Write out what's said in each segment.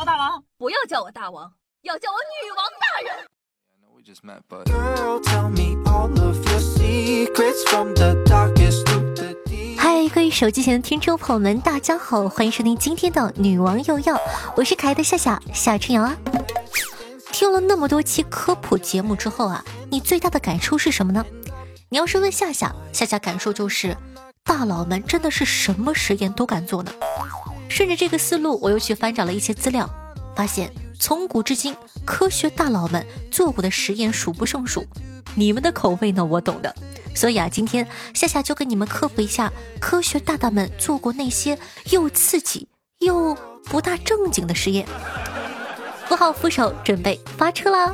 我大王，不要叫我大王，要叫我女王大人。嗨，各位手机前的听众朋友们，大家好，欢迎收听今天的女王又要，我是可爱的夏夏夏春瑶啊。听了那么多期科普节目之后啊，你最大的感受是什么呢？你要是问夏夏，夏夏感受就是，大佬们真的是什么实验都敢做呢。顺着这个思路，我又去翻找了一些资料，发现从古至今，科学大佬们做过的实验数不胜数。你们的口味呢，我懂的。所以啊，今天夏夏就给你们科普一下科学大大们做过那些又刺激又不大正经的实验。扶好扶手，准备发车啦！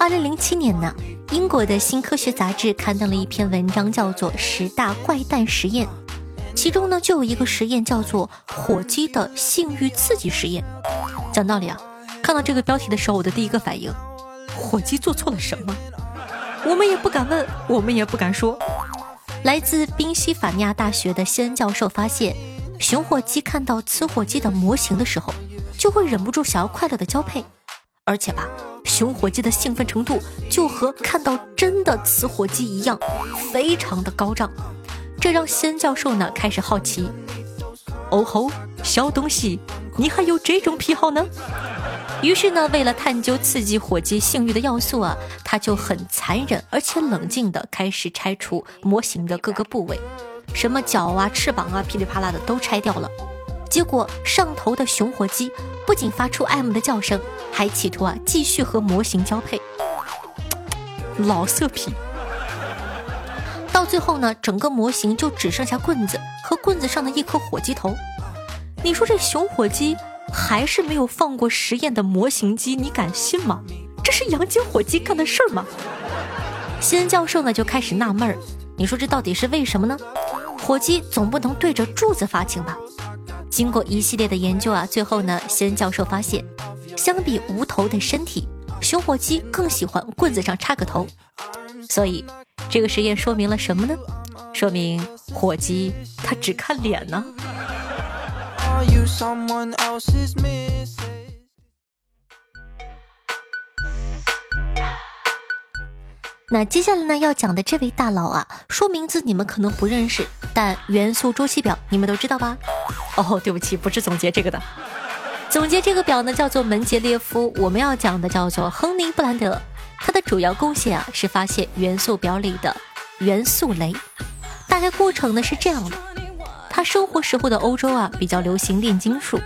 二零零七年呢，英国的新科学杂志刊登了一篇文章，叫做《十大怪诞实验》，其中呢就有一个实验叫做火鸡的性欲刺激实验。讲道理啊，看到这个标题的时候，我的第一个反应，火鸡做错了什么？我们也不敢问，我们也不敢说。来自宾夕法尼亚大学的西恩教授发现，雄火鸡看到雌火鸡的模型的时候。就会忍不住想要快乐的交配，而且吧，雄火鸡的兴奋程度就和看到真的雌火鸡一样，非常的高涨。这让仙教授呢开始好奇。哦吼，小东西，你还有这种癖好呢？于是呢，为了探究刺激火鸡性欲的要素啊，他就很残忍而且冷静的开始拆除模型的各个部位，什么脚啊、翅膀啊，噼里啪啦的都拆掉了。结果上头的雄火鸡不仅发出爱慕的叫声，还企图啊继续和模型交配。老色批。到最后呢，整个模型就只剩下棍子和棍子上的一颗火鸡头。你说这雄火鸡还是没有放过实验的模型鸡，你敢信吗？这是洋金火鸡干的事儿吗？西恩教授呢就开始纳闷儿，你说这到底是为什么呢？火鸡总不能对着柱子发情吧？经过一系列的研究啊，最后呢，西恩教授发现，相比无头的身体，雄火鸡更喜欢棍子上插个头。所以，这个实验说明了什么呢？说明火鸡它只看脸呢。那接下来呢，要讲的这位大佬啊，说名字你们可能不认识，但元素周期表你们都知道吧？哦，对不起，不是总结这个的。总结这个表呢，叫做门捷列夫。我们要讲的叫做亨尼布兰德，他的主要贡献啊是发现元素表里的元素雷。大概过程呢是这样的：他生活时候的欧洲啊比较流行炼金术，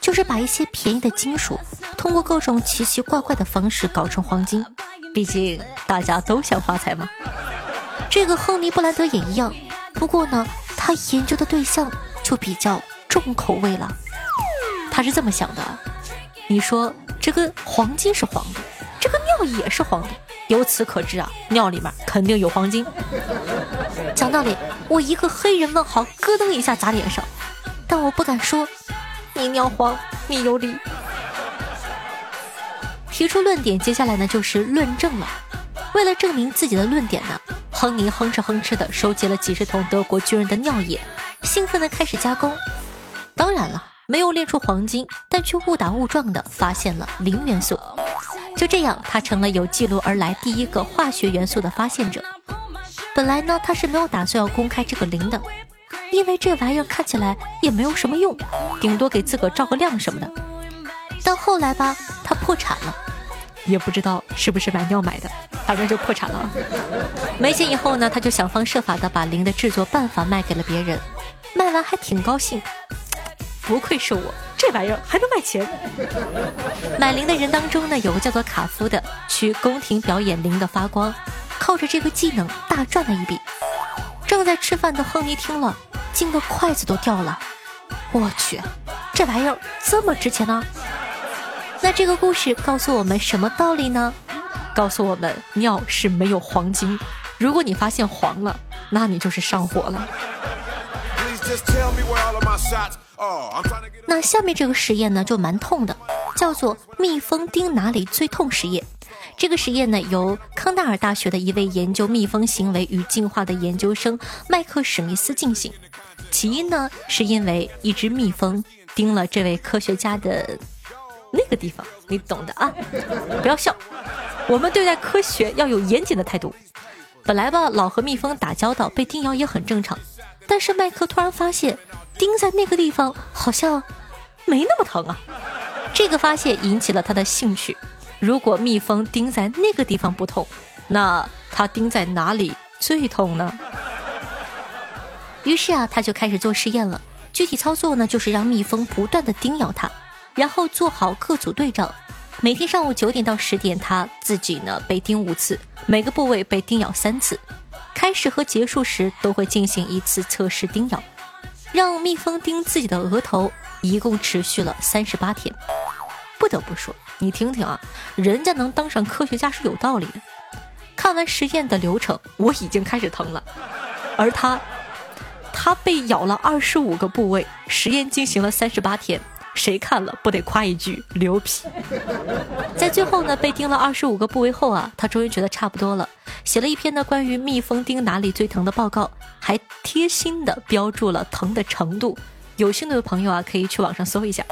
就是把一些便宜的金属通过各种奇奇怪怪的方式搞成黄金。毕竟大家都想发财嘛，这个亨尼布兰德也一样。不过呢，他研究的对象就比较重口味了。他是这么想的：你说这个黄金是黄的，这个尿也是黄的，由此可知啊，尿里面肯定有黄金。讲道理，我一个黑人问号，咯噔一下砸脸上，但我不敢说，你尿黄，你有理。提出论点，接下来呢就是论证了。为了证明自己的论点呢，亨尼哼哧哼哧的收集了几十桶德国军人的尿液，兴奋的开始加工。当然了，没有炼出黄金，但却误打误撞的发现了磷元素。就这样，他成了有记录而来第一个化学元素的发现者。本来呢，他是没有打算要公开这个磷的，因为这玩意儿看起来也没有什么用，顶多给自个照个亮什么的。但后来吧，他破产了，也不知道是不是买尿买的，反正就破产了。没钱以后呢，他就想方设法的把磷的制作办法卖给了别人，卖完还挺高兴。不愧是我，这玩意儿还能卖钱。买磷的人当中呢，有个叫做卡夫的，去宫廷表演磷的发光，靠着这个技能大赚了一笔。正在吃饭的亨利听了，惊得筷子都掉了。我去，这玩意儿这么值钱呢？那这个故事告诉我们什么道理呢？告诉我们尿是没有黄金，如果你发现黄了，那你就是上火了。那下面这个实验呢，就蛮痛的，叫做蜜蜂叮哪里最痛实验。这个实验呢，由康奈尔大学的一位研究蜜蜂行为与进化的研究生麦克史密斯进行。起因呢，是因为一只蜜蜂叮了这位科学家的那个地方，你懂的啊！不要笑，我们对待科学要有严谨的态度。本来吧，老和蜜蜂打交道，被叮咬也很正常。但是麦克突然发现，钉在那个地方好像没那么疼啊！这个发现引起了他的兴趣。如果蜜蜂钉在那个地方不痛，那它钉在哪里最痛呢？于是啊，他就开始做实验了。具体操作呢，就是让蜜蜂不断的叮咬他，然后做好各组对照。每天上午九点到十点，他自己呢被叮五次，每个部位被叮咬三次。开始和结束时都会进行一次测试叮咬，让蜜蜂叮自己的额头，一共持续了三十八天。不得不说，你听听啊，人家能当上科学家是有道理的。看完实验的流程，我已经开始疼了，而他。他被咬了二十五个部位，实验进行了三十八天，谁看了不得夸一句牛皮？在最后呢，被叮了二十五个部位后啊，他终于觉得差不多了，写了一篇呢关于蜜蜂叮哪里最疼的报告，还贴心的标注了疼的程度。有兴趣的朋友啊，可以去网上搜一下。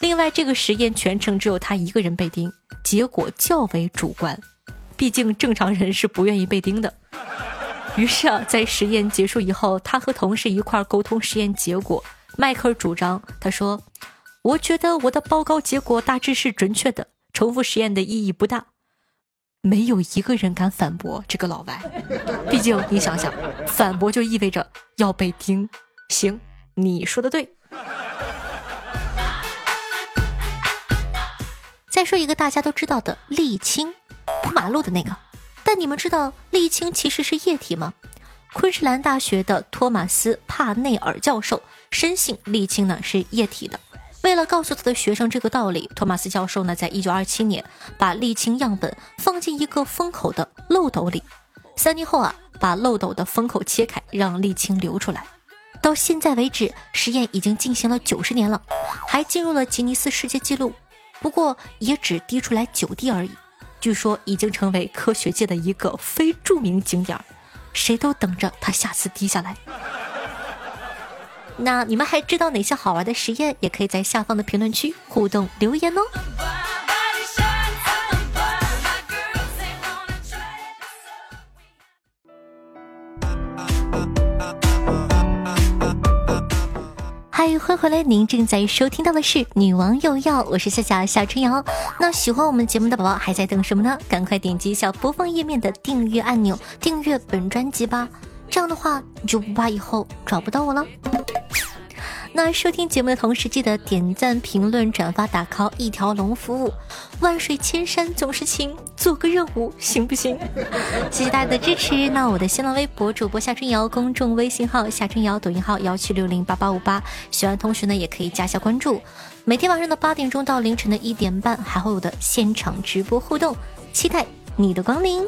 另外，这个实验全程只有他一个人被叮，结果较为主观，毕竟正常人是不愿意被叮的。于是啊，在实验结束以后，他和同事一块沟通实验结果。迈克尔主张，他说：“我觉得我的报告结果大致是准确的，重复实验的意义不大。”没有一个人敢反驳这个老外。毕竟你想想，反驳就意味着要被盯。行，你说的对。再说一个大家都知道的沥青，铺马路的那个。但你们知道沥青其实是液体吗？昆士兰大学的托马斯·帕内尔教授深信沥青呢是液体的。为了告诉他的学生这个道理，托马斯教授呢在一九二七年把沥青样本放进一个封口的漏斗里，三年后啊把漏斗的封口切开，让沥青流出来。到现在为止，实验已经进行了九十年了，还进入了吉尼斯世界纪录，不过也只滴出来九滴而已。据说已经成为科学界的一个非著名景点儿，谁都等着他下次低下来。那你们还知道哪些好玩的实验？也可以在下方的评论区互动留言哦。欢迎回来！您正在收听到的是《女王又要》，我是夏夏夏春瑶。那喜欢我们节目的宝宝还在等什么呢？赶快点击一下播放页面的订阅按钮，订阅本专辑吧。这样的话，你就不怕以后找不到我了。那收听节目的同时，记得点赞、评论、转发、打 call，一条龙服务。万水千山总是情，做个任务行不行？谢谢大家的支持。那我的新浪微博主播夏春瑶，公众微信号夏春瑶，抖音号幺七六零八八五八。喜欢同学呢，也可以加下关注。每天晚上的八点钟到凌晨的一点半，还会有的现场直播互动，期待你的光临。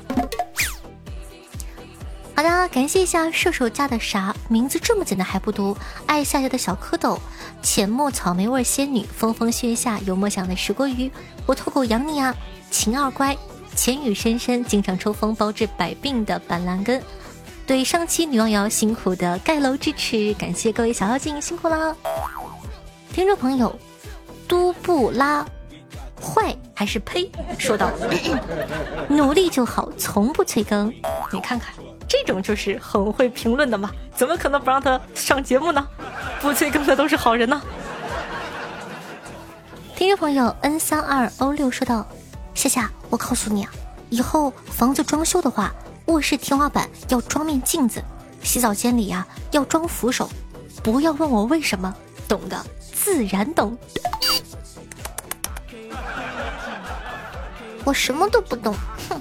好的，感谢一下射手家的啥名字这么简单还不读？爱夏夏的小蝌蚪，浅墨草莓味仙女，风风雪下有梦想的石锅鱼，我偷狗养你啊，秦二乖，浅雨深深，经常抽风包治百病的板蓝根，对上期女王瑶辛苦的盖楼支持，感谢各位小妖精辛苦啦！听众朋友，都布拉，坏还是呸？说道，努力就好，从不催更，你看看。这种就是很会评论的嘛，怎么可能不让他上节目呢？不催更的都是好人呢。听众朋友 n 三二 o 六说道：“夏夏，我告诉你啊，以后房子装修的话，卧室天花板要装面镜子，洗澡间里呀要装扶手。不要问我为什么，懂的自然懂。我什么都不懂，哼。”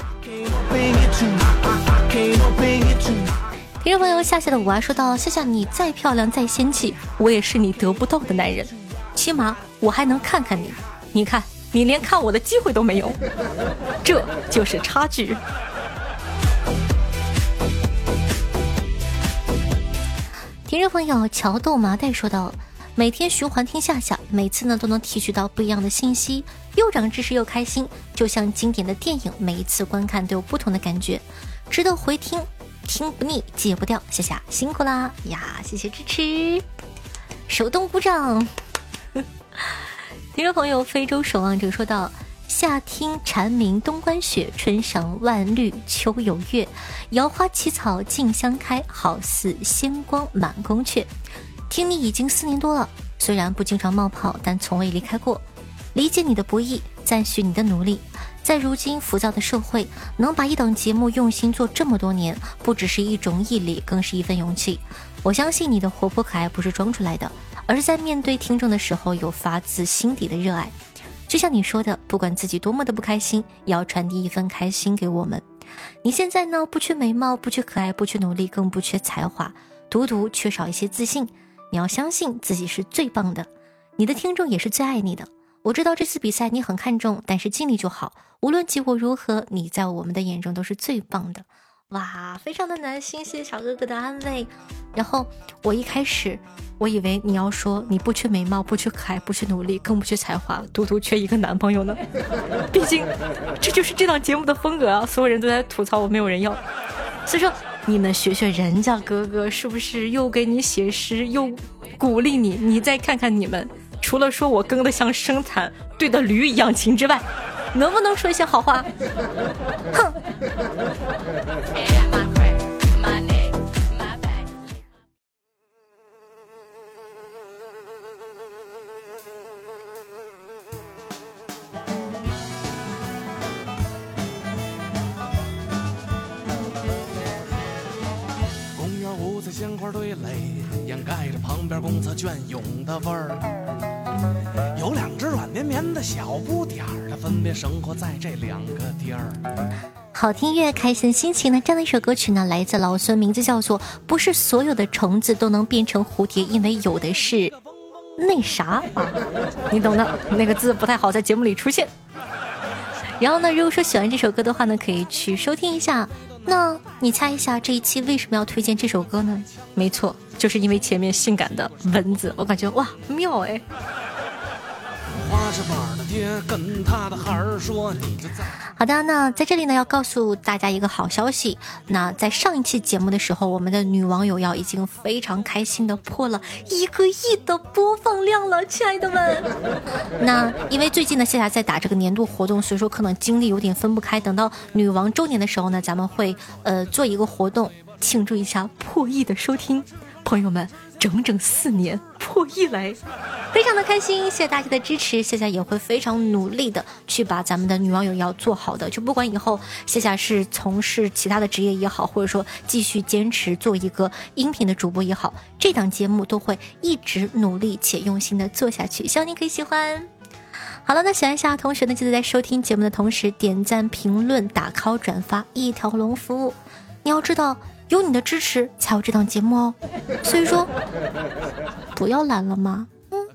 听众朋友夏夏的五娃说道：“夏夏，你再漂亮再仙气，我也是你得不到的男人。起码我还能看看你。你看，你连看我的机会都没有，这就是差距。”听众朋友乔豆麻袋说道：“每天循环听夏夏，每次呢都能提取到不一样的信息，又长知识又开心，就像经典的电影，每一次观看都有不同的感觉，值得回听。”听不腻，戒不掉，夏夏辛苦啦呀！谢谢支持，手动鼓掌。听众朋友，非洲守望者说道：“夏听蝉鸣冬观雪，春赏万绿秋有月，摇花起草竞相开，好似仙光满宫阙。”听你已经四年多了，虽然不经常冒泡，但从未离开过。理解你的不易，赞许你的努力。在如今浮躁的社会，能把一档节目用心做这么多年，不只是一种毅力，更是一份勇气。我相信你的活泼可爱不是装出来的，而是在面对听众的时候有发自心底的热爱。就像你说的，不管自己多么的不开心，也要传递一份开心给我们。你现在呢，不缺美貌，不缺可爱，不缺努力，更不缺才华，独独缺少一些自信。你要相信自己是最棒的，你的听众也是最爱你的。我知道这次比赛你很看重，但是尽力就好。无论结果如何，你在我们的眼中都是最棒的。哇，非常的暖心，谢谢小哥哥的安慰。然后我一开始我以为你要说你不缺美貌，不缺可爱，不缺努力，更不缺才华，独独缺一个男朋友呢。毕竟这就是这档节目的风格啊！所有人都在吐槽我没有人要，所以说你们学学人家哥哥是不是又给你写诗又鼓励你？你再看看你们，除了说我更的像生产队的驴一样勤之外。能不能说一些好话？哼！鲜花堆垒，掩盖着旁边公厕隽永的味儿。有两只软绵绵的小不点儿，它分别生活在这两个地儿。好听乐，开心心情呢？这样的一首歌曲呢，来自老孙，名字叫做《不是所有的虫子都能变成蝴蝶》，因为有的是那啥啊，你懂的。那个字不太好在节目里出现。然后呢，如果说喜欢这首歌的话呢，可以去收听一下。那你猜一下这一期为什么要推荐这首歌呢？没错，就是因为前面性感的蚊子，我感觉哇妙哎。好的，那在这里呢，要告诉大家一个好消息。那在上一期节目的时候，我们的女网友要已经非常开心的破了一个亿的播放量了，亲爱的们。那因为最近呢，夏夏在打这个年度活动，所以说可能精力有点分不开。等到女王周年的时候呢，咱们会呃做一个活动，庆祝一下破亿的收听，朋友们。整整四年破亿来，非常的开心，谢谢大家的支持，夏夏也会非常努力的去把咱们的女网友要做好的，就不管以后夏夏是从事其他的职业也好，或者说继续坚持做一个音频的主播也好，这档节目都会一直努力且用心的做下去，希望你可以喜欢。好了，那喜欢夏同学呢，记得在收听节目的同时点赞、评论、打 call、转发，一条龙服务。你要知道。有你的支持，才有这档节目哦。所以说，不要懒了吗？嗯。